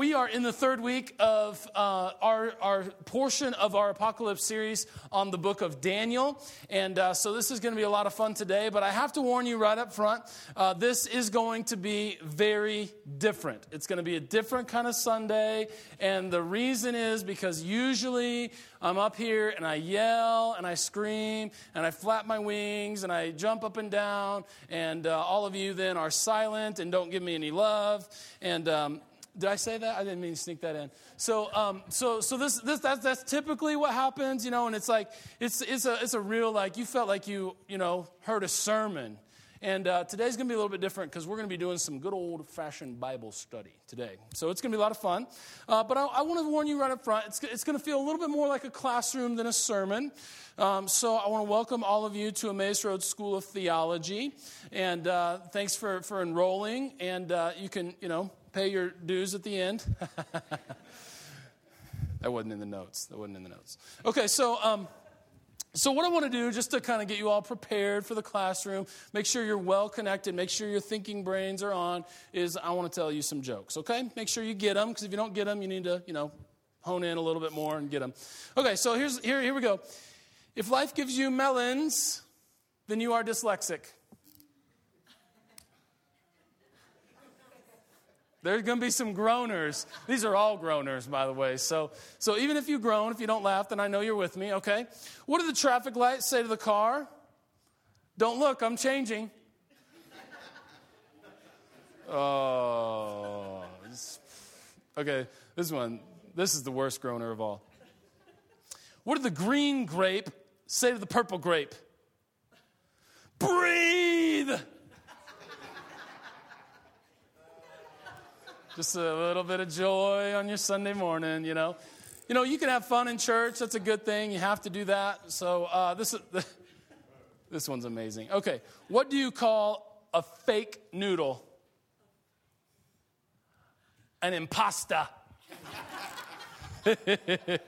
we are in the third week of uh, our, our portion of our apocalypse series on the book of Daniel. And uh, so this is going to be a lot of fun today, but I have to warn you right up front uh, this is going to be very different. It's going to be a different kind of Sunday. And the reason is because usually I'm up here and I yell and I scream and I flap my wings and I jump up and down, and uh, all of you then are silent and don't give me any love. And um, did I say that? I didn't mean to sneak that in. So, um, so, so this, this, that's, that's typically what happens, you know. And it's like, it's, it's a, it's a real like you felt like you, you know, heard a sermon. And uh, today's going to be a little bit different because we're going to be doing some good old fashioned Bible study today. So it's going to be a lot of fun. Uh, but I, I want to warn you right up front it's, it's going to feel a little bit more like a classroom than a sermon. Um, so I want to welcome all of you to Emmaus Road School of Theology. And uh, thanks for, for enrolling. And uh, you can, you know, pay your dues at the end. that wasn't in the notes. That wasn't in the notes. Okay, so. Um, so, what I want to do, just to kind of get you all prepared for the classroom, make sure you're well connected, make sure your thinking brains are on, is I want to tell you some jokes, okay? Make sure you get them, because if you don't get them, you need to, you know, hone in a little bit more and get them. Okay, so here's, here, here we go. If life gives you melons, then you are dyslexic. There's going to be some groaners. These are all groaners, by the way. So, so even if you groan, if you don't laugh, then I know you're with me, okay? What do the traffic lights say to the car? Don't look, I'm changing. Oh. Okay, this one. This is the worst groaner of all. What did the green grape say to the purple grape? Breathe! Just a little bit of joy on your Sunday morning, you know. You know, you can have fun in church. That's a good thing. You have to do that. So uh, this is this one's amazing. Okay, what do you call a fake noodle? An impasta. that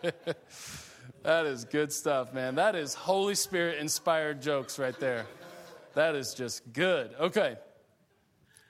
is good stuff, man. That is Holy Spirit inspired jokes right there. That is just good. Okay.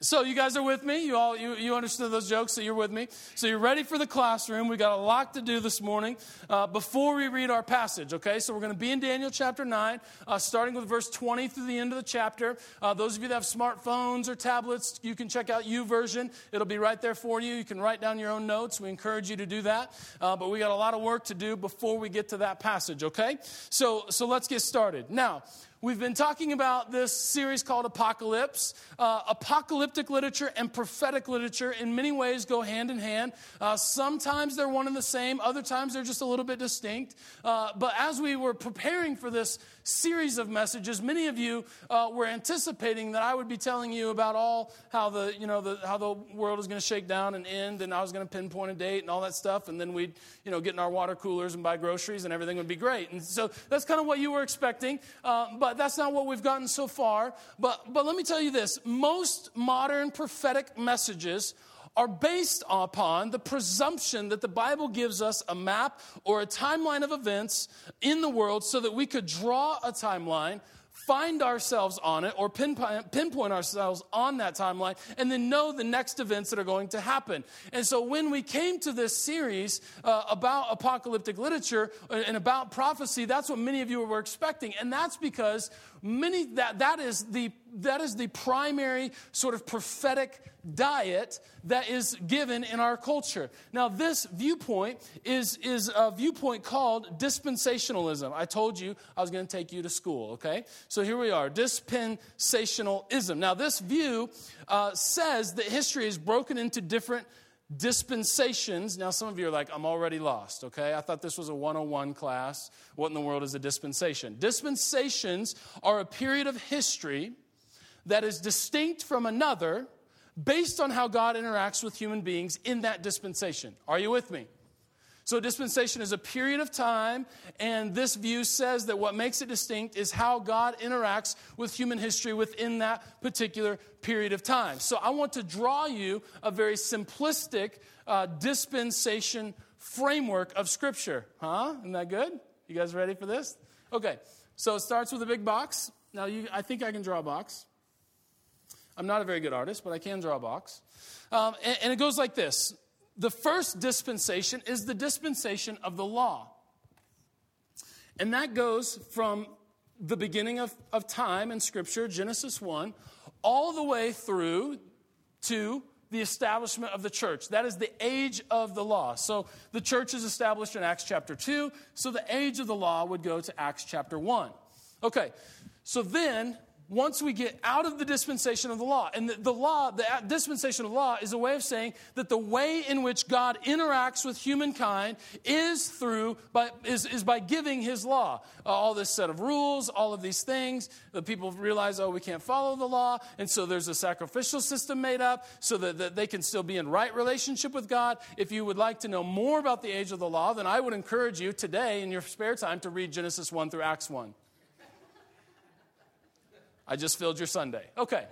So you guys are with me? You all you, you understood those jokes, so you're with me. So you're ready for the classroom. We got a lot to do this morning uh, before we read our passage. Okay, so we're going to be in Daniel chapter nine, uh, starting with verse 20 through the end of the chapter. Uh, those of you that have smartphones or tablets, you can check out YouVersion. It'll be right there for you. You can write down your own notes. We encourage you to do that. Uh, but we got a lot of work to do before we get to that passage. Okay, so so let's get started now. We've been talking about this series called Apocalypse. Uh, apocalyptic literature and prophetic literature, in many ways, go hand in hand. Uh, sometimes they're one and the same, other times they're just a little bit distinct. Uh, but as we were preparing for this series of messages, many of you uh, were anticipating that I would be telling you about all how the, you know, the, how the world is going to shake down and end, and I was going to pinpoint a date and all that stuff, and then we'd you know, get in our water coolers and buy groceries, and everything would be great. And so that's kind of what you were expecting. Uh, but that's not what we've gotten so far. But, but let me tell you this most modern prophetic messages are based upon the presumption that the Bible gives us a map or a timeline of events in the world so that we could draw a timeline find ourselves on it or pinpoint, ourselves on that timeline and then know the next events that are going to happen. And so when we came to this series uh, about apocalyptic literature and about prophecy, that's what many of you were expecting. And that's because many that, that is the that is the primary sort of prophetic diet that is given in our culture. Now, this viewpoint is, is a viewpoint called dispensationalism. I told you I was going to take you to school, okay? So here we are dispensationalism. Now, this view uh, says that history is broken into different dispensations. Now, some of you are like, I'm already lost, okay? I thought this was a 101 class. What in the world is a dispensation? Dispensations are a period of history that is distinct from another based on how God interacts with human beings in that dispensation. Are you with me? So, dispensation is a period of time, and this view says that what makes it distinct is how God interacts with human history within that particular period of time. So, I want to draw you a very simplistic uh, dispensation framework of Scripture. Huh? Isn't that good? You guys ready for this? Okay, so it starts with a big box. Now, you, I think I can draw a box. I'm not a very good artist, but I can draw a box. Um, and, and, it goes like this the first dispensation is the dispensation of the law. And that goes from the beginning of, of time in Scripture, Genesis 1, all the way through to the establishment of the church. That is the age of the law. So the church is established in Acts chapter 2, so the age of the law would go to Acts chapter 1. Okay, so then once we get out of the dispensation of the law. And the, the, law, the dispensation of law is a way of saying that the way in which God interacts with humankind is through, by, is, is by giving his law. Uh, all this set of rules, all of these things. The people realize, oh, we can't follow the law. And so there's a sacrificial system made up so that, that they can still be in right relationship with God. If you would like to know more about the age of the law, then I would encourage you today in your spare time to read Genesis 1 through Acts 1. I just filled your Sunday. Okay.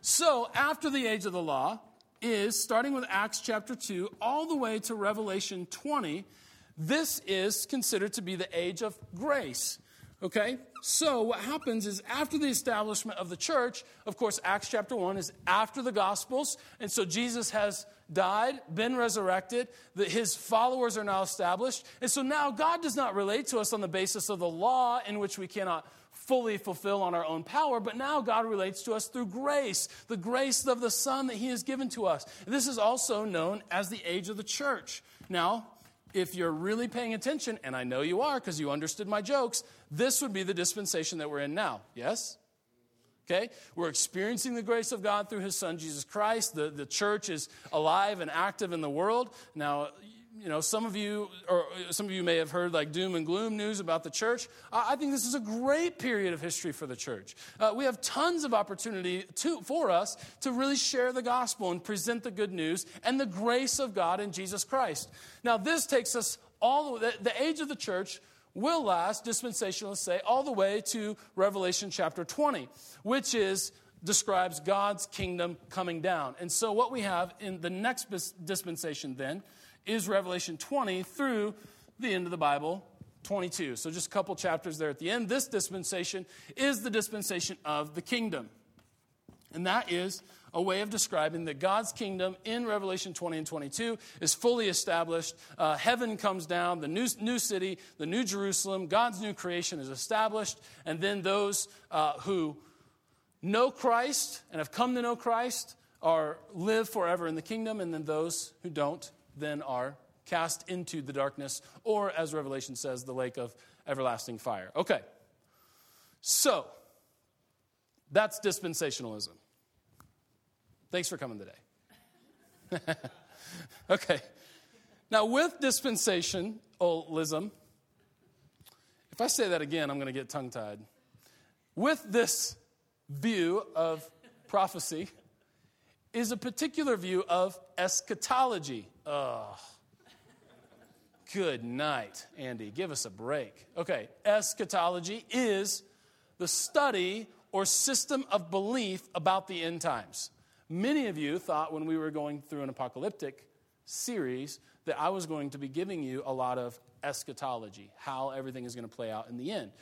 So, after the age of the law is starting with Acts chapter 2 all the way to Revelation 20. This is considered to be the age of grace. Okay? So, what happens is after the establishment of the church, of course, Acts chapter 1 is after the Gospels. And so, Jesus has died, been resurrected, that his followers are now established. And so, now God does not relate to us on the basis of the law in which we cannot fully fulfill on our own power, but now God relates to us through grace, the grace of the Son that He has given to us. This is also known as the age of the church. Now, if you're really paying attention, and I know you are because you understood my jokes, this would be the dispensation that we're in now. Yes? Okay? We're experiencing the grace of God through His Son, Jesus Christ. The, the church is alive and active in the world. Now, you know, some of you, or some of you may have heard like doom and gloom news about the church. I think this is a great period of history for the church. Uh, we have tons of opportunity to, for us to really share the gospel and present the good news and the grace of God in Jesus Christ. Now, this takes us all the, the age of the church will last, dispensationalists say, all the way to Revelation chapter 20, which is describes God's kingdom coming down. And so, what we have in the next dispensation then is Revelation 20 through the end of the Bible, 22. So just a couple chapters there at the end. This dispensation is the dispensation of the kingdom. And that is a way of describing that God's kingdom in Revelation 20 and 22 is fully established. Uh, heaven comes down, the new, new city, the new Jerusalem, God's new creation is established. And then those uh, who know Christ and have come to know Christ are live forever in the kingdom. And then those who don't then are cast into the darkness, or as Revelation says, the lake of everlasting fire. Okay. So, that's dispensationalism. Thanks for coming today. okay. Now, with dispensationalism, if I say that again, I'm going to get tongue tied. With this view of prophecy, is a particular view of eschatology. Oh, good night, Andy. Give us a break. Okay, eschatology is the study or system of belief about the end times. Many of you thought when we were going through an apocalyptic series that I was going to be giving you a lot of eschatology, how everything is going to play out in the end.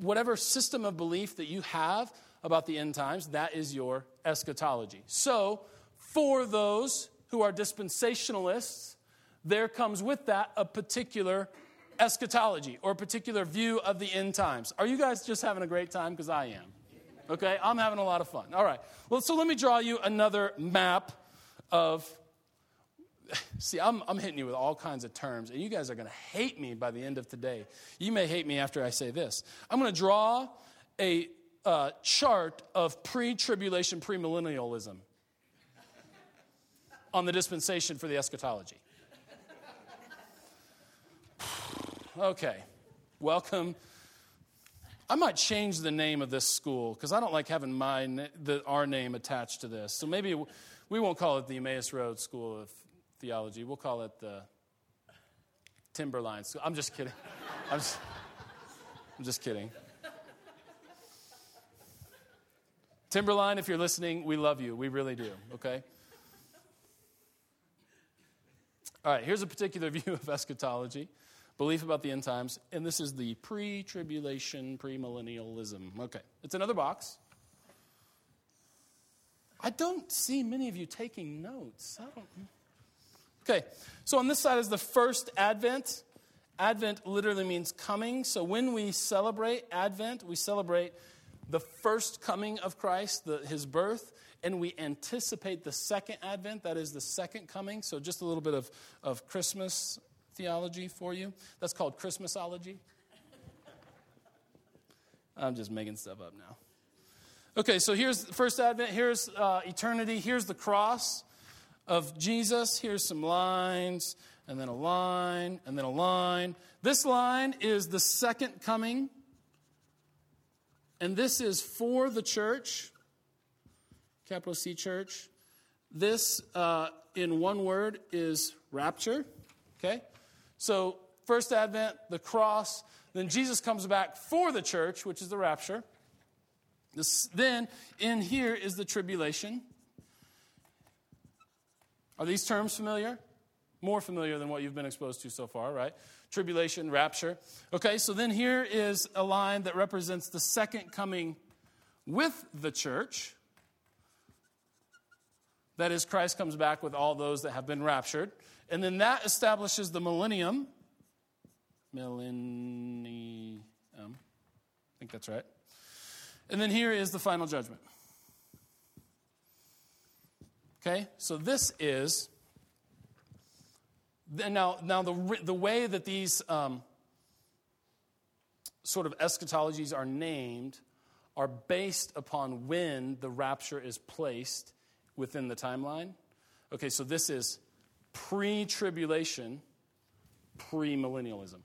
Whatever system of belief that you have about the end times, that is your eschatology. So, for those who are dispensationalists, there comes with that a particular eschatology or a particular view of the end times. Are you guys just having a great time? Because I am. Okay, I'm having a lot of fun. All right. Well, so let me draw you another map of. See, I'm, I'm hitting you with all kinds of terms, and you guys are going to hate me by the end of today. You may hate me after I say this. I'm going to draw a uh, chart of pre tribulation, premillennialism on the dispensation for the eschatology. okay, welcome. I might change the name of this school because I don't like having my, the, our name attached to this. So maybe we won't call it the Emmaus Road School of Theology. We'll call it the Timberline School. I'm just kidding. I'm just, I'm just kidding. Timberline, if you're listening, we love you. We really do, okay? All right, here's a particular view of eschatology, belief about the end times, and this is the pre tribulation, premillennialism. Okay, it's another box. I don't see many of you taking notes. I don't. Okay, so on this side is the first Advent. Advent literally means coming. So when we celebrate Advent, we celebrate the first coming of Christ, the, his birth, and we anticipate the second Advent, that is the second coming. So just a little bit of, of Christmas theology for you. That's called Christmasology. I'm just making stuff up now. Okay, so here's the first Advent, here's uh, eternity, here's the cross of Jesus. Here's some lines, and then a line, and then a line. This line is the second coming, and this is for the church, capital C church. This, uh, in one word, is rapture. Okay? So, first Advent, the cross, then Jesus comes back for the church, which is the rapture. This, then, in here is the tribulation. Are these terms familiar? More familiar than what you've been exposed to so far, right? Tribulation, rapture. Okay, so then here is a line that represents the second coming with the church. That is, Christ comes back with all those that have been raptured. And then that establishes the millennium. Millennium. I think that's right. And then here is the final judgment. Okay? So this is. Now, now the, the way that these um, sort of eschatologies are named are based upon when the rapture is placed within the timeline. Okay, so this is pre tribulation, pre millennialism.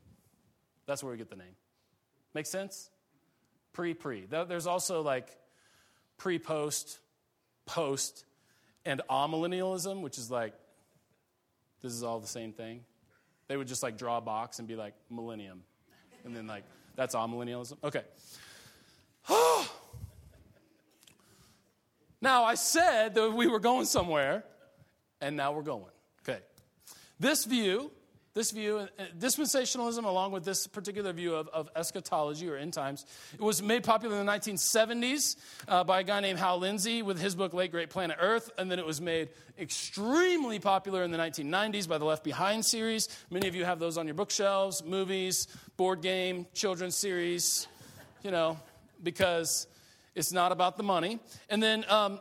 That's where we get the name. Make sense? Pre pre. There's also like pre post, post, and amillennialism, which is like, this is all the same thing. They would just like draw a box and be like, millennium. And then like, that's all millennialism. Okay. now, I said that we were going somewhere, and now we're going. Okay. This view this view, uh, dispensationalism, along with this particular view of, of eschatology or end times, it was made popular in the 1970s uh, by a guy named Hal Lindsey with his book Late Great Planet Earth, and then it was made extremely popular in the 1990s by the Left Behind series. Many of you have those on your bookshelves, movies, board game, children's series, you know, because it's not about the money. And then, um,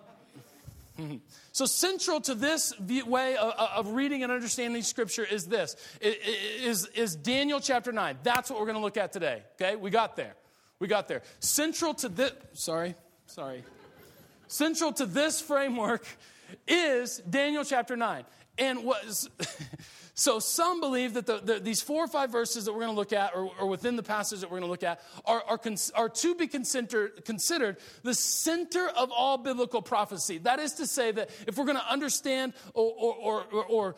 Mm-hmm. So, central to this way of reading and understanding Scripture is this is, is Daniel chapter 9. That's what we're going to look at today. Okay? We got there. We got there. Central to this, sorry, sorry. Central to this framework is Daniel chapter 9. And was So some believe that the, the, these four or five verses that we're going to look at, or, or, within the passage that we're going to look at, are, are, cons- are to be considered, considered the center of all biblical prophecy. That is to say that if we're going to understand or, or, or, or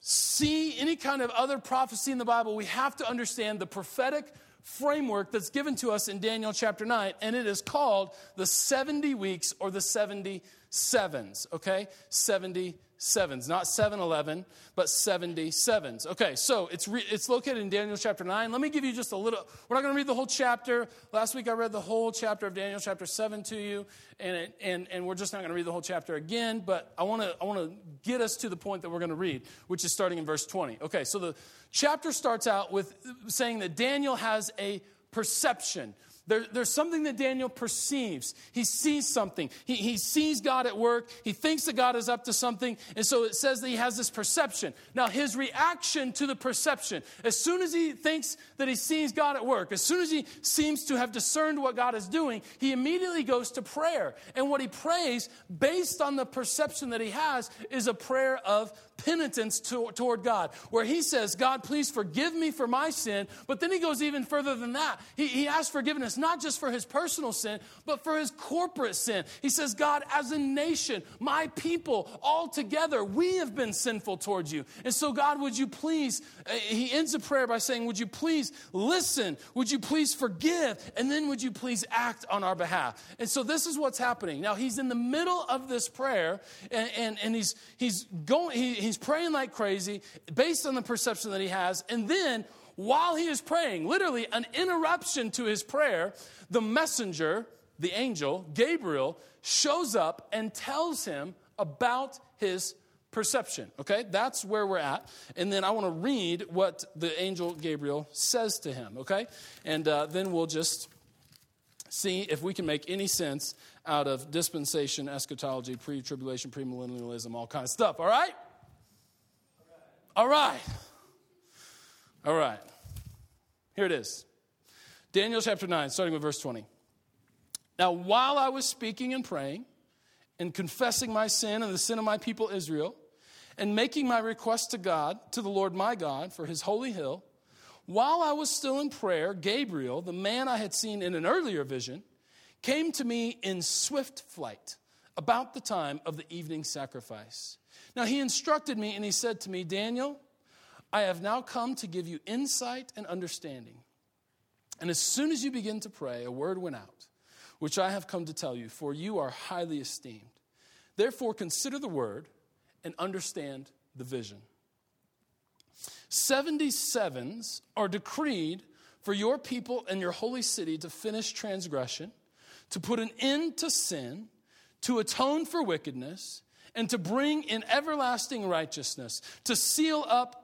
see any kind of other prophecy in the Bible, we have to understand the prophetic framework that's given to us in Daniel chapter 9, and it is called the 70 weeks or the 70 sevens, okay? 70 sevens, not 7 11, but 77s. Okay, so it's, re- it's located in Daniel chapter 9. Let me give you just a little, we're not going to read the whole chapter. Last week I read the whole chapter of Daniel chapter 7 to you, and, it, and, and we're just not going to read the whole chapter again, but I want to I wanna get us to the point that we're going to read, which is starting in verse 20. Okay, so the chapter starts out with saying that Daniel has a perception. There, there's something that Daniel perceives. He sees something. He, he sees God at work. He thinks that God is up to something. And so it says that he has this perception. Now, his reaction to the perception, as soon as he thinks that he sees God at work, as soon as he seems to have discerned what God is doing, he immediately goes to prayer. And what he prays, based on the perception that he has, is a prayer of penitence to, toward God, where he says, God, please forgive me for my sin. But then he goes even further than that. He, he asks forgiveness not just for his personal sin, but for his corporate sin. He says, God, as a nation, my people, all together, we have been sinful towards you. And so, God, would you please, uh, he ends the prayer by saying, Would you please listen? Would you please forgive? And then would you please act on our behalf? And so, this is what's happening. Now, he's in the middle of this prayer, and, and, and he's, he's going, he, praying like crazy based on the perception that he has. And then, while he is praying, literally an interruption to his prayer, the messenger, the angel, Gabriel, shows up and tells him about his perception. Okay, that's where we're at. And then I want to read what the angel Gabriel says to him. Okay, and uh, then we'll just see if we can make any sense out of dispensation, eschatology, pre tribulation, premillennialism, all kind of stuff. All right? All right. All right. Here it is Daniel chapter 9, starting with verse 20. Now, while I was speaking and praying, and confessing my sin and the sin of my people Israel, and making my request to God, to the Lord my God, for his holy hill, while I was still in prayer, Gabriel, the man I had seen in an earlier vision, came to me in swift flight about the time of the evening sacrifice. Now he instructed me and he said to me, Daniel, I have now come to give you insight and understanding. And as soon as you begin to pray, a word went out, which I have come to tell you, for you are highly esteemed. Therefore, consider the word and understand the vision. 77s are decreed for your people and your holy city to finish transgression, to put an end to sin, to atone for wickedness, and to bring in everlasting righteousness, to seal up.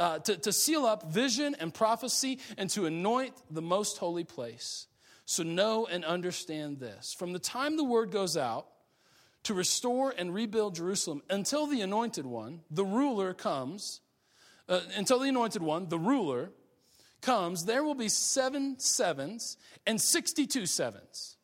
Uh, to, to seal up vision and prophecy and to anoint the most holy place. So know and understand this. From the time the word goes out to restore and rebuild Jerusalem until the anointed one, the ruler, comes. Uh, until the anointed one, the ruler, comes, there will be seven sevens and 62 sevens.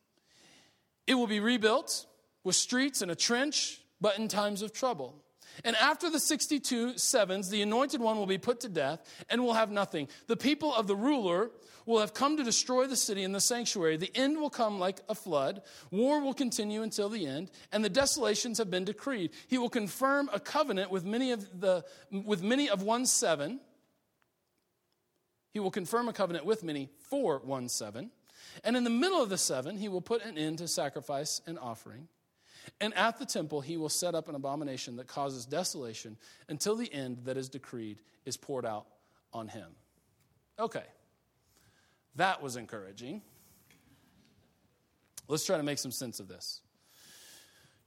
It will be rebuilt with streets and a trench, but in times of trouble. And after the 62 sevens, the anointed one will be put to death and will have nothing. The people of the ruler will have come to destroy the city and the sanctuary. The end will come like a flood. War will continue until the end, and the desolations have been decreed. He will confirm a covenant with many of the with many of one seven. He will confirm a covenant with many for one seven. And in the middle of the seven, he will put an end to sacrifice and offering. And at the temple, he will set up an abomination that causes desolation until the end that is decreed is poured out on him. Okay, that was encouraging. Let's try to make some sense of this.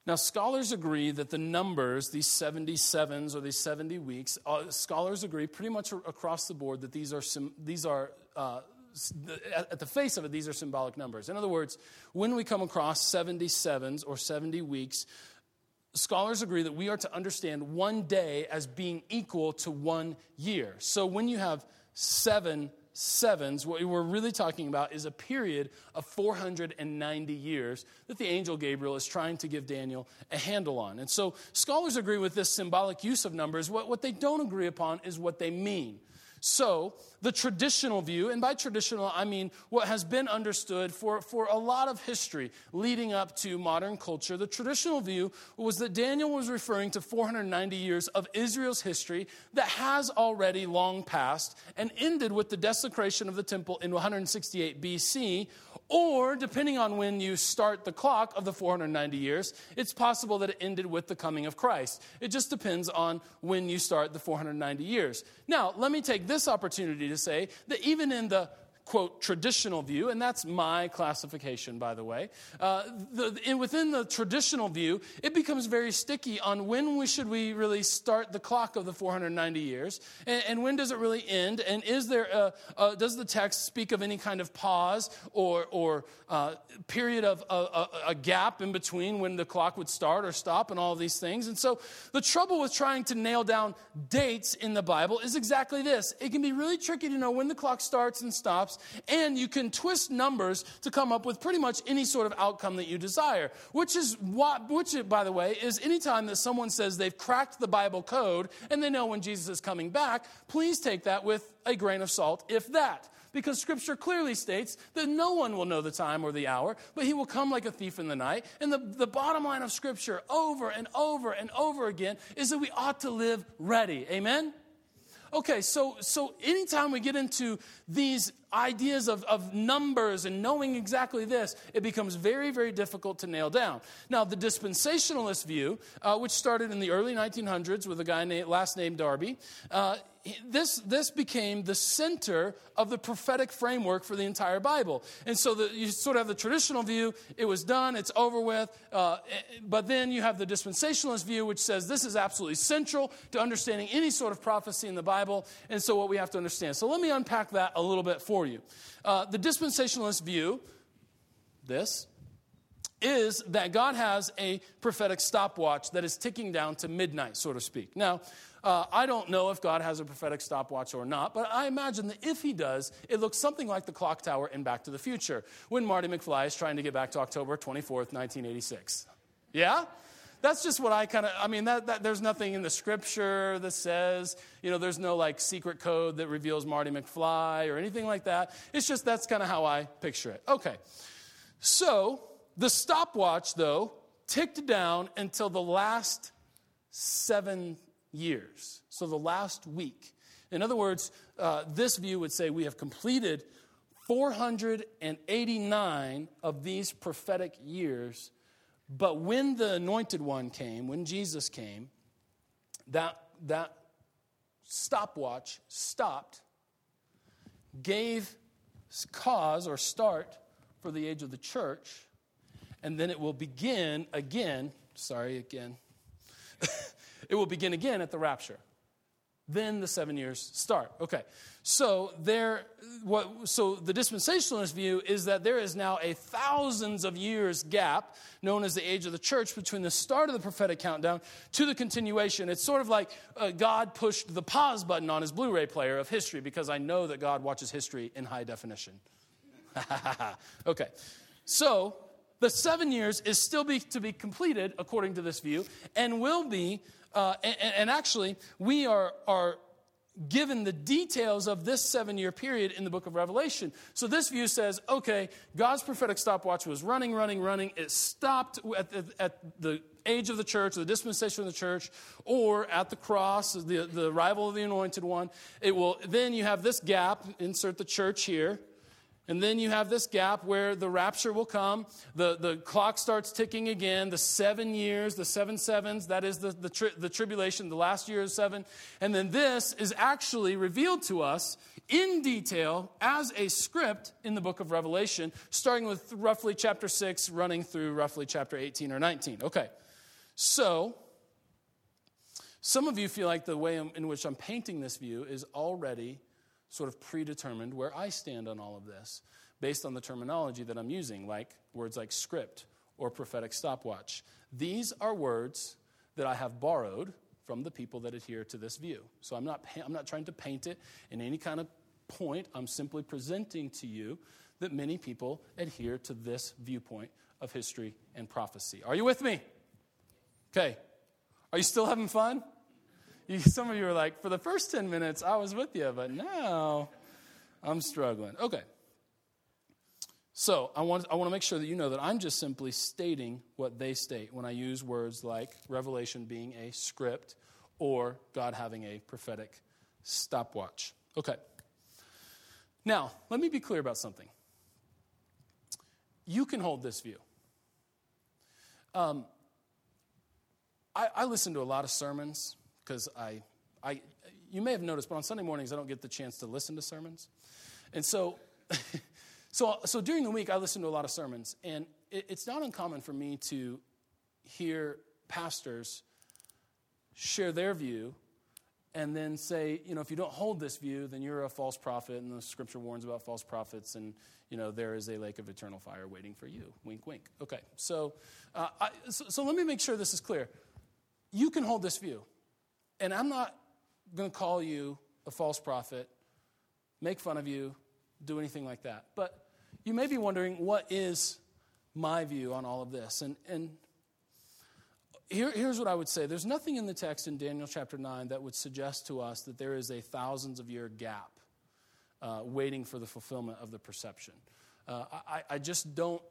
Now, scholars agree that the numbers, these 77s or these 70 weeks, uh, scholars agree pretty much across the board that these are, some, these are uh, at the face of it, these are symbolic numbers. In other words, when we come across 77s or 70 weeks, scholars agree that we are to understand one day as being equal to one year. So when you have seven sevens, what we're really talking about is a period of 490 years that the angel Gabriel is trying to give Daniel a handle on. And so scholars agree with this symbolic use of numbers. What, what they don't agree upon is what they mean. So, the traditional view, and by traditional I mean what has been understood for, for a lot of history leading up to modern culture, the traditional view was that Daniel was referring to 490 years of Israel's history that has already long passed and ended with the desecration of the temple in 168 BC, or, depending on when you start the clock of the 490 years, it's possible that it ended with the coming of Christ. It just depends on when you start the 490 years. Now, let me take this opportunity to say that even in the quote, traditional view, and that's my classification, by the way. Uh, the, in, within the traditional view, it becomes very sticky on when we should we really start the clock of the 490 years, and, and when does it really end, and is there a, a, does the text speak of any kind of pause or, or uh, period of a, a gap in between when the clock would start or stop, and all of these things. And so the trouble with trying to nail down dates in the Bible is exactly this: it can be really tricky to know when the clock starts and stops and you can twist numbers to come up with pretty much any sort of outcome that you desire. Which is what, which, by the way, is anytime that someone says they've cracked the Bible code and they know when Jesus is coming back, please take that with a grain of salt, if that because scripture clearly states that no one will know the time or the hour, but he will come like a thief in the night. And the, the bottom line of scripture over and over and over again is that we ought to live ready. Amen? Okay, so so anytime we get into these ideas of, of numbers and knowing exactly this, it becomes very, very difficult to nail down. Now, the dispensationalist view, uh, which started in the early 1900s with a guy named, last name Darby, uh, this, this became the center of the prophetic framework for the entire Bible. And so the, you sort of have the traditional view, it was done, it's over with. Uh, but then you have the dispensationalist view, which says this is absolutely central to understanding any sort of prophecy in the Bible. And so what we have to understand. So let me unpack that a little bit for you. Uh, the dispensationalist view, this, is that God has a prophetic stopwatch that is ticking down to midnight, so to speak. Now, uh, I don't know if God has a prophetic stopwatch or not, but I imagine that if he does, it looks something like the clock tower in Back to the Future when Marty McFly is trying to get back to October 24th, 1986. Yeah? That's just what I kind of, I mean, that, that, there's nothing in the scripture that says, you know, there's no like secret code that reveals Marty McFly or anything like that. It's just that's kind of how I picture it. Okay. So the stopwatch, though, ticked down until the last seven years. So the last week. In other words, uh, this view would say we have completed 489 of these prophetic years. But when the anointed one came, when Jesus came, that, that stopwatch stopped, gave cause or start for the age of the church, and then it will begin again. Sorry, again. It will begin again at the rapture. Then the seven years start. Okay. So there what so the dispensationalist view is that there is now a thousands of years gap known as the age of the church between the start of the prophetic countdown to the continuation. It's sort of like uh, God pushed the pause button on his Blu-ray player of history because I know that God watches history in high definition. okay. So the seven years is still be, to be completed according to this view and will be uh, and, and, actually, we are, are given the details of this seven year period in the book of Revelation. So this view says, okay, God's prophetic stopwatch was running, running, running. It stopped at the, at the age of the church, or the dispensation of the church, or at the cross, the, the arrival of the anointed one. It will, then you have this gap, insert the church here. And then you have this gap where the rapture will come. The, the clock starts ticking again. The seven years, the seven sevens, that is the, the, tri- the tribulation, the last year of seven. And then this is actually revealed to us in detail as a script in the book of Revelation, starting with roughly chapter 6, running through roughly chapter 18 or 19. Okay, so some of you feel like the way in which I'm painting this view is already sort of predetermined where I stand on all of this based on the terminology that I'm using, like words like script or prophetic stopwatch. These are words that I have borrowed from the people that adhere to this view. So I'm not, I'm not trying to paint it in any kind of point. I'm simply presenting to you that many people adhere to this viewpoint of history and prophecy. Are you with me? Okay. Are you still having fun? You, some of you are like, for the first 10 minutes, I was with you, but now I'm struggling. Okay. So I want, I want to make sure that you know that I'm just simply stating what they state when I use words like Revelation being a script or God having a prophetic stopwatch. Okay. Now, let me be clear about something. You can hold this view. Um, I, I listen to a lot of sermons because I, I, you may have noticed, but on Sunday mornings I don't get the chance to listen to sermons, and so, so, so during the week I listen to a lot of sermons, and it, it's not uncommon for me to hear pastors share their view and then say, you know, if you don't hold this view, then you're a false prophet, and the scripture warns about false prophets, and, you know, there is a lake of eternal fire waiting for you. Wink, wink. Okay, so, uh, I, so, so let me make sure this is clear. You can hold this view. And I'm not going to call you a false prophet, make fun of you, do anything like that. But you may be wondering, what is my view on all of this? And, and here, here's what I would say there's nothing in the text in Daniel chapter 9 that would suggest to us that there is a thousands of year gap uh, waiting for the fulfillment of the perception. Uh, I, I just don't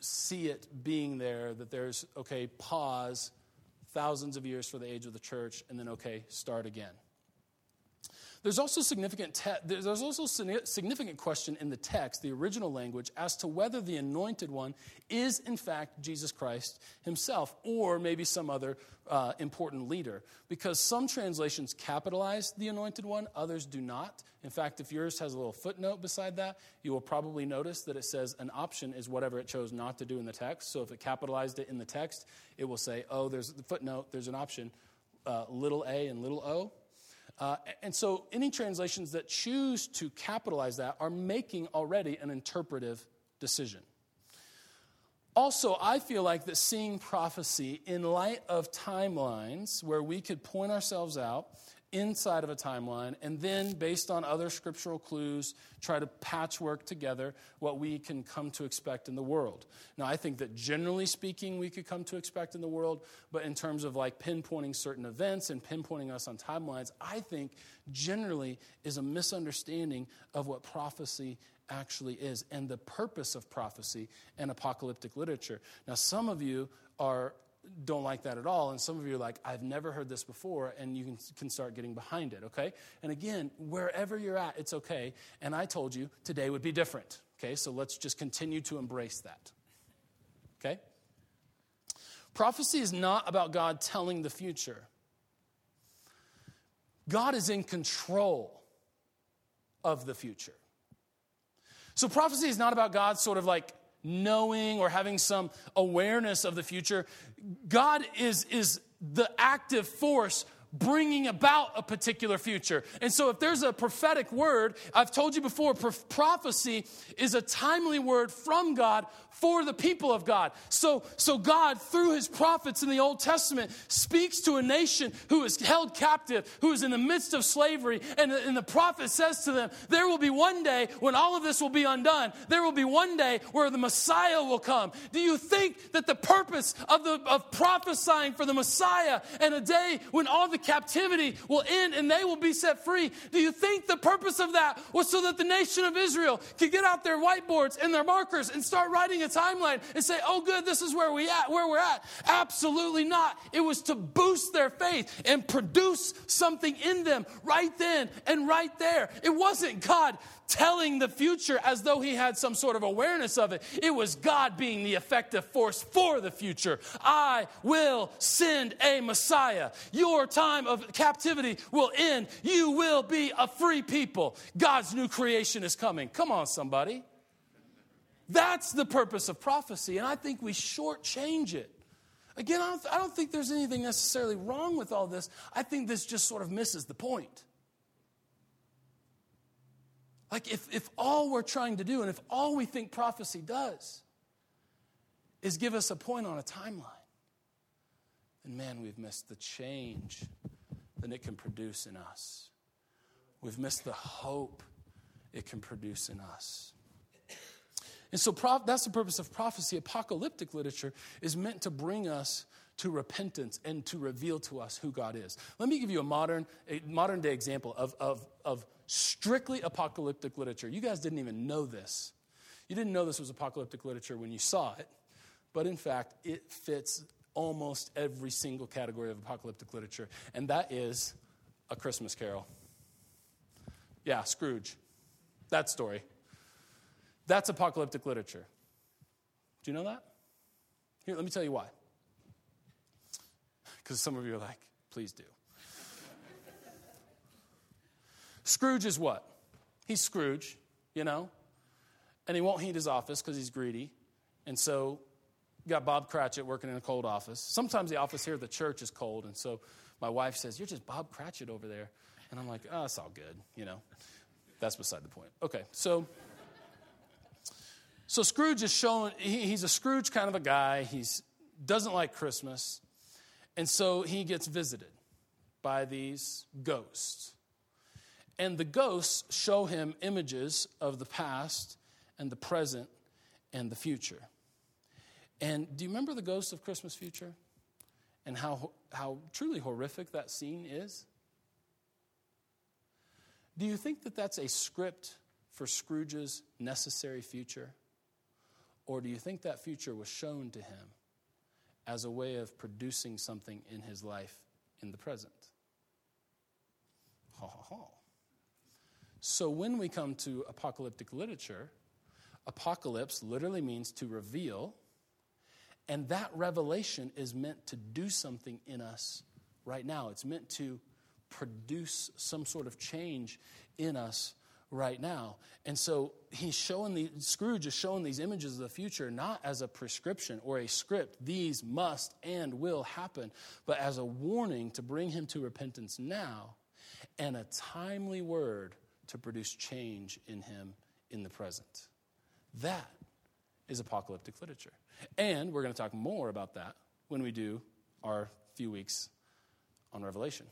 see it being there that there's, okay, pause thousands of years for the age of the church, and then, okay, start again. There's also significant te- there's also significant question in the text, the original language, as to whether the anointed one is in fact Jesus Christ himself or maybe some other uh, important leader. Because some translations capitalize the anointed one, others do not. In fact, if yours has a little footnote beside that, you will probably notice that it says an option is whatever it chose not to do in the text. So if it capitalized it in the text, it will say, oh, there's the footnote, there's an option, uh, little a and little o. Uh, and so any translations that choose to capitalize that are making already an interpretive decision. Also, I feel like that seeing prophecy in light of timelines where we could point ourselves out inside of a timeline and then, based on other scriptural clues, try to patchwork together what we can come to expect in the world. Now, I think that generally speaking, we could come to expect in the world, but in terms of like pinpointing certain events and pinpointing us on timelines, I think generally is a misunderstanding of what prophecy actually is and the purpose of prophecy and apocalyptic literature. Now, some of you are don't like that at all. And some of you are like, I've never heard this before, and you can, can start getting behind it, okay? And again, wherever you're at, it's okay. And I told you today would be different, okay? So let's just continue to embrace that, okay? Prophecy is not about God telling the future, God is in control of the future. So prophecy is not about God sort of like knowing or having some awareness of the future. God is, is the active force bringing about a particular future. And so, if there's a prophetic word, I've told you before, prophecy is a timely word from God for the people of God. So, so God, through his prophets in the Old Testament, speaks to a nation who is held captive, who is in the midst of slavery. And, and the prophet says to them, There will be one day when all of this will be undone. There will be one day where the Messiah will come. Do you think that the purpose of, the, of prophesying for the Messiah and a day when all the captivity will end and they will be set free, do you think the purpose of that was so that the nation of Israel could get out their whiteboards and their markers and start writing a timeline and say, oh, good, this is where we at, where we're at. Absolutely not. It was to boost their faith and produce something in them right then and right there. It wasn't God telling the future as though he had some sort of awareness of it. It was God being the effective force for the future. I will send a Messiah. Your time of captivity will end. You will be a free people. God's new creation is coming. Come on, somebody. That's the purpose of prophecy, and I think we shortchange it. Again, I don't, I don't think there's anything necessarily wrong with all this. I think this just sort of misses the point. Like, if, if all we're trying to do, and if all we think prophecy does, is give us a point on a timeline, then man, we've missed the change that it can produce in us. We've missed the hope it can produce in us. And so that's the purpose of prophecy. Apocalyptic literature is meant to bring us to repentance and to reveal to us who God is. Let me give you a modern, a modern day example of, of, of strictly apocalyptic literature. You guys didn't even know this. You didn't know this was apocalyptic literature when you saw it, but in fact, it fits almost every single category of apocalyptic literature, and that is A Christmas Carol. Yeah, Scrooge. That story. That's apocalyptic literature. Do you know that? Here, let me tell you why. Because some of you are like, please do. Scrooge is what? He's Scrooge, you know? And he won't heat his office because he's greedy. And so, got Bob Cratchit working in a cold office. Sometimes the office here at the church is cold. And so, my wife says, You're just Bob Cratchit over there. And I'm like, Oh, it's all good, you know? That's beside the point. Okay, so. So Scrooge is showing, he, he's a Scrooge kind of a guy. He doesn't like Christmas. And so he gets visited by these ghosts. And the ghosts show him images of the past and the present and the future. And do you remember the ghost of Christmas Future? And how, how truly horrific that scene is? Do you think that that's a script for Scrooge's necessary future? Or do you think that future was shown to him as a way of producing something in his life in the present? Ha ha ha. So when we come to apocalyptic literature, apocalypse literally means to reveal, and that revelation is meant to do something in us right now. It's meant to produce some sort of change in us right now. And so he's showing the Scrooge is showing these images of the future not as a prescription or a script. These must and will happen, but as a warning to bring him to repentance now and a timely word to produce change in him in the present. That is apocalyptic literature. And we're going to talk more about that when we do our few weeks on Revelation,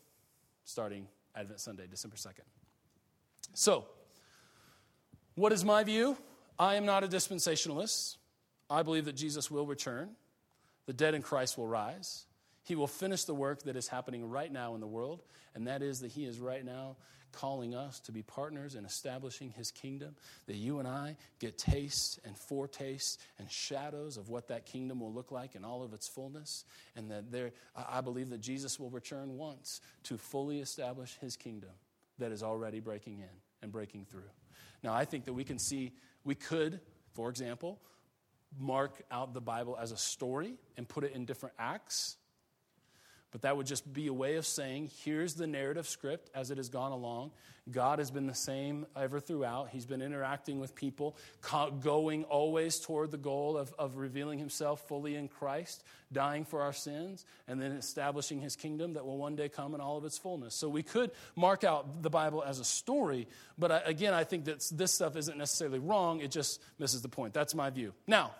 starting Advent Sunday, December 2nd. So, what is my view? I am not a dispensationalist. I believe that Jesus will return. The dead in Christ will rise. He will finish the work that is happening right now in the world, and that is that He is right now calling us to be partners in establishing His kingdom, that you and I get tastes and foretastes and shadows of what that kingdom will look like in all of its fullness, and that there, I believe that Jesus will return once to fully establish His kingdom that is already breaking in and breaking through. Now, I think that we can see, we could, for example, mark out the Bible as a story and put it in different acts. But that would just be a way of saying, here's the narrative script as it has gone along. God has been the same ever throughout. He's been interacting with people, going always toward the goal of, of revealing himself fully in Christ, dying for our sins, and then establishing his kingdom that will one day come in all of its fullness. So we could mark out the Bible as a story, but I, again, I think that this stuff isn't necessarily wrong. It just misses the point. That's my view. Now,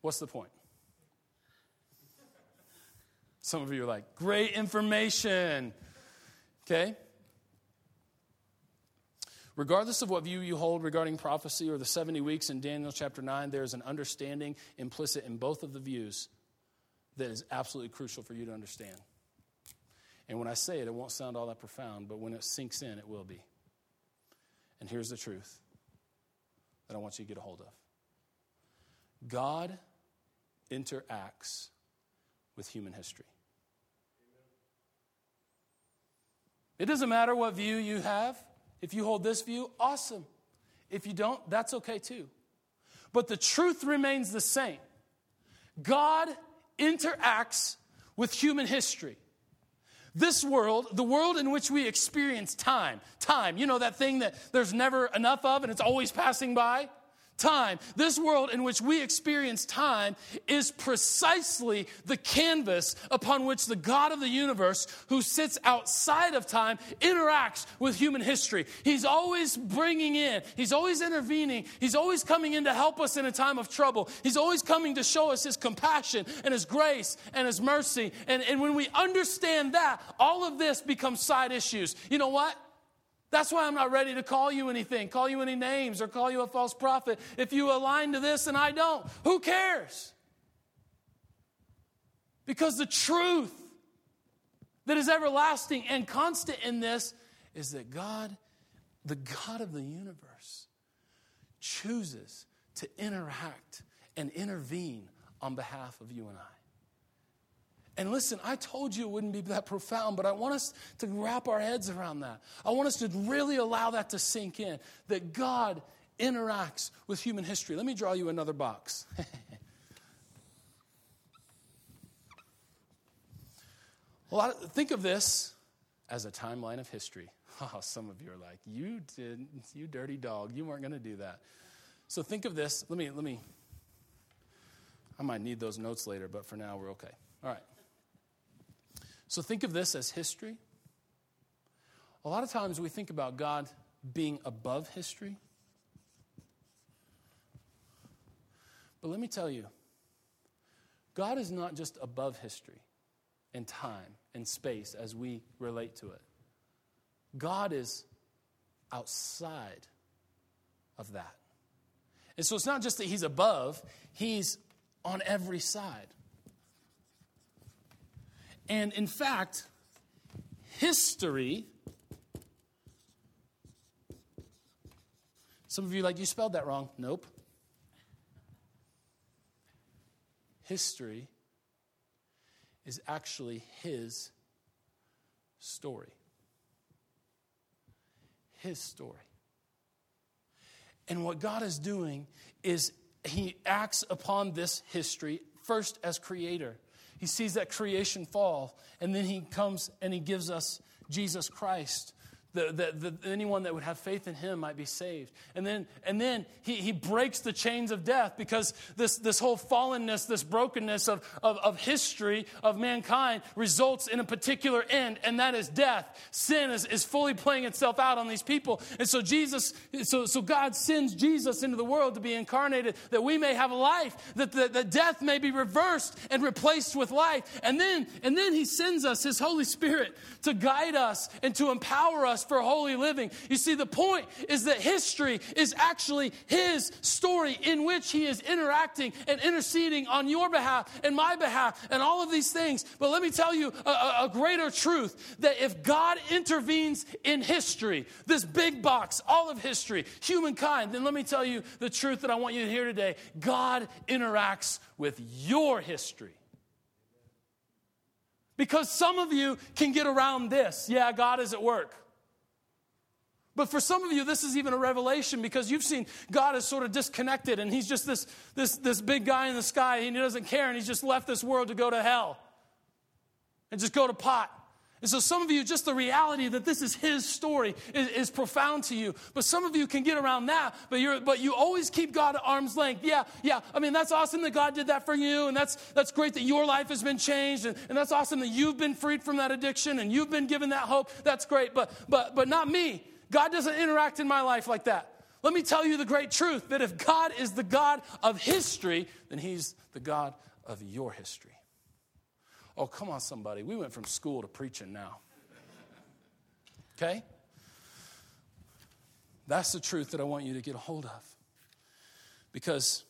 what's the point? Some of you are like, great information. Okay? Regardless of what view you hold regarding prophecy or the 70 weeks in Daniel chapter 9, there is an understanding implicit in both of the views that is absolutely crucial for you to understand. And when I say it, it won't sound all that profound, but when it sinks in, it will be. And here's the truth that I want you to get a hold of God interacts with human history. It doesn't matter what view you have. If you hold this view, awesome. If you don't, that's okay too. But the truth remains the same God interacts with human history. This world, the world in which we experience time, time, you know, that thing that there's never enough of and it's always passing by? Time. This world in which we experience time is precisely the canvas upon which the God of the universe, who sits outside of time, interacts with human history. He's always bringing in, he's always intervening, he's always coming in to help us in a time of trouble. He's always coming to show us his compassion and his grace and his mercy. And, and when we understand that, all of this becomes side issues. You know what? That's why I'm not ready to call you anything, call you any names, or call you a false prophet. If you align to this and I don't, who cares? Because the truth that is everlasting and constant in this is that God, the God of the universe, chooses to interact and intervene on behalf of you and I. And listen, I told you it wouldn't be that profound, but I want us to wrap our heads around that. I want us to really allow that to sink in that God interacts with human history. Let me draw you another box. of, think of this as a timeline of history. Oh, some of you are like, you did, you dirty dog. You weren't going to do that. So think of this. Let me, let me, I might need those notes later, but for now we're okay. All right. So think of this as history. A lot of times we think about God being above history. But let me tell you, God is not just above history and time and space as we relate to it. God is outside of that. And so it's not just that He's above, He's on every side. And in fact, history, some of you like, you spelled that wrong. Nope. History is actually his story. his story. And what God is doing is he acts upon this history first as creator. He sees that creation fall, and then he comes and he gives us Jesus Christ the, anyone that would have faith in him might be saved. And then, and then he, he breaks the chains of death because this, this whole fallenness, this brokenness of, of, of history of mankind results in a particular end, and that is death. Sin is, is fully playing itself out on these people. And so Jesus, so, so God sends Jesus into the world to be incarnated that we may have a life, that the, the death may be reversed and replaced with life. And then, and then he sends us his Holy Spirit to guide us and to empower us for holy living. You see, the point is that history is actually his story in which he is interacting and interceding on your behalf and my behalf and all of these things. But let me tell you a, a greater truth that if God intervenes in history, this big box, all of history, humankind, then let me tell you the truth that I want you to hear today. God interacts with your history. Because some of you can get around this. Yeah, God is at work. But for some of you, this is even a revelation because you've seen God is sort of disconnected and he's just this, this, this big guy in the sky and he doesn't care and he's just left this world to go to hell and just go to pot. And so some of you, just the reality that this is his story is, is, profound to you. But some of you can get around that, but, you're, but you always keep God at arm's length. Yeah, yeah. I mean, that's awesome that God did that for you, and that's, that's great that your life has been changed, and, and that's awesome that you've been freed from that addiction and you've been given that hope. That's great, but, but, but not me. God doesn't interact in my life like that. Let me tell you the great truth that if God is the God of history, then He's the God of your history. Oh, come on, somebody. We went from school to preaching now. Okay? That's the truth that I want you to get a hold of. Because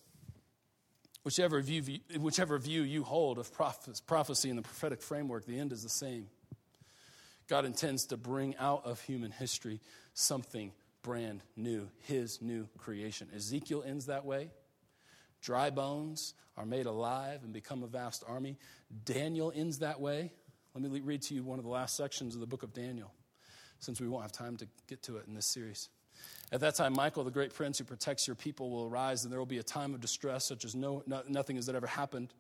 whichever view, whichever view you hold of prophecy and the prophetic framework, the end is the same. God intends to bring out of human history something brand new, his new creation. Ezekiel ends that way. Dry bones are made alive and become a vast army. Daniel ends that way. Let me read to you one of the last sections of the book of Daniel, since we won't have time to get to it in this series. At that time, Michael, the great prince who protects your people, will arise, and there will be a time of distress such as no, no, nothing has ever happened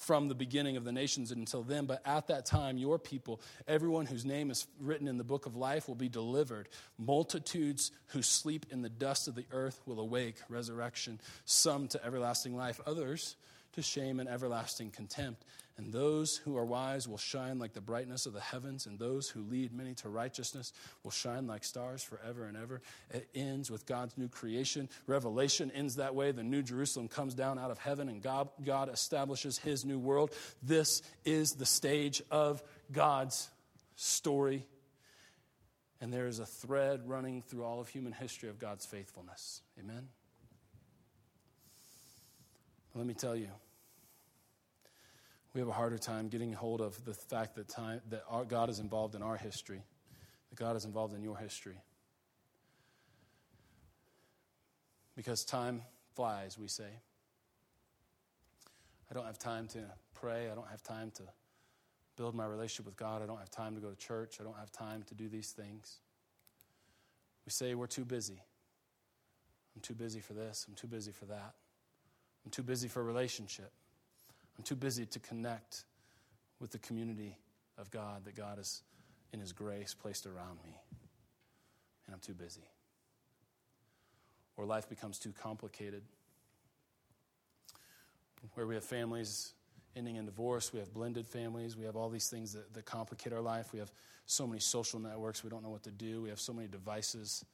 from the beginning of the nations until then. But at that time, your people, everyone whose name is written in the book of life, will be delivered. Multitudes who sleep in the dust of the earth will awake, resurrection, some to everlasting life, others to shame and everlasting contempt. And those who are wise will shine like the brightness of the heavens, and those who lead many to righteousness will shine like stars forever and ever. It ends with God's new creation. Revelation ends that way. The new Jerusalem comes down out of heaven, and God, God establishes his new world. This is the stage of God's story. And there is a thread running through all of human history of God's faithfulness. Amen? Let me tell you we have a harder time getting hold of the fact that, time, that our, God is involved in our history, that God is involved in your history. Because time flies, we say. I don't have time to pray. I don't have time to build my relationship with God. I don't have time to go to church. I don't have time to do these things. We say we're too busy. I'm too busy for this. I'm too busy for that. I'm too busy for a relationship. I'm too busy to connect with the community of God that God has, in His grace, placed around me. And I'm too busy. Or life becomes too complicated. Where we have families ending in divorce, we have blended families, we have all these things that, that complicate our life. We have so many social networks, we don't know what to do, we have so many devices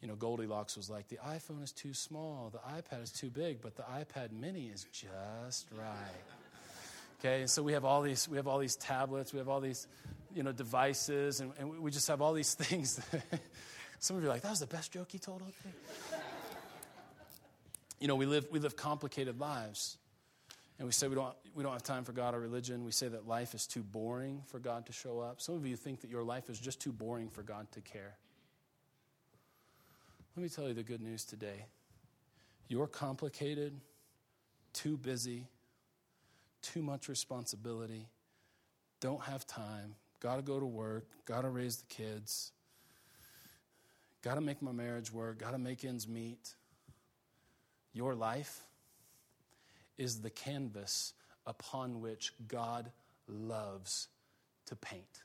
you know, Goldilocks was like, the iPhone is too small, the iPad is too big, but the iPad mini is just right. Okay, so we have all these, we have all these tablets, we have all these, you know, devices, and, and we just have all these things. some of you are like, that was the best joke he told all day. you know, we live, we live complicated lives. And we say we don't, we don't have time for God or religion. We say that life is too boring for God to show up. Some of you think that your life is just too boring for God to care. Let me tell you the good news today. You're complicated, too busy, too much responsibility, don't have time, got to go to work, got to raise the kids, got to make my marriage work, got to make ends meet. Your life is the canvas upon which God loves to paint.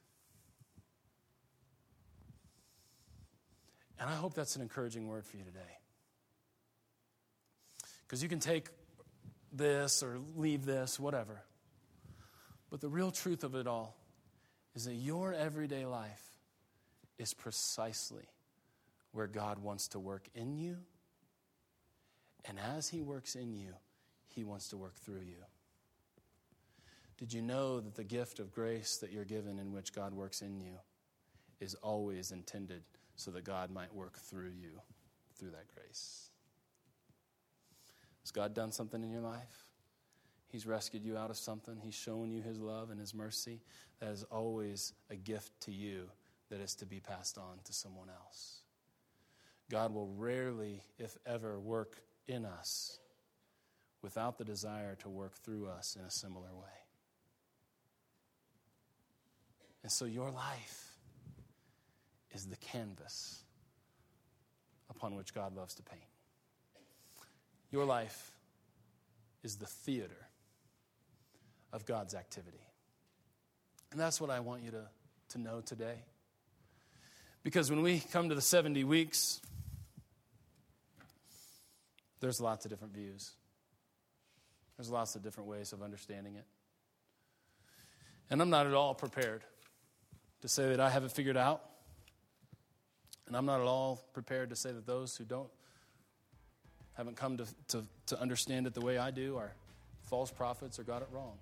And I hope that's an encouraging word for you today. Because you can take this or leave this, whatever. But the real truth of it all is that your everyday life is precisely where God wants to work in you. And as He works in you, He wants to work through you. Did you know that the gift of grace that you're given, in which God works in you, is always intended so that God might work through you through that grace? Has God done something in your life? He's rescued you out of something. He's shown you His love and His mercy. That is always a gift to you that is to be passed on to someone else. God will rarely, if ever, work in us without the desire to work through us in a similar way. And so your life is the canvas upon which God loves to paint. Your life is the theater of God's activity. And that's what I want you to, to know today. Because when we come to the 70 weeks, there's lots of different views. There's lots of different ways of understanding it. And I'm not at all prepared to say that I have it figured out. And I'm not at all prepared to say that those who don't haven't come to, to, to understand it the way I do are false prophets or got it wrong.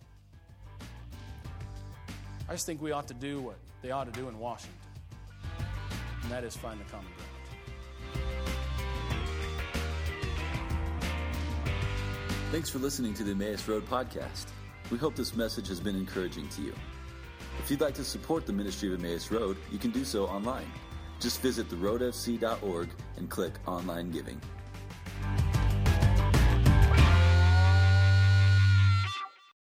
I just think we ought to do what they ought to do in Washington, and that is find the common ground. Thanks for listening to the Emmaus Road podcast. We hope this message has been encouraging to you. If you'd like to support the ministry of Emmaus Road, you can do so online. Just visit theroadfc.org and click Online Giving.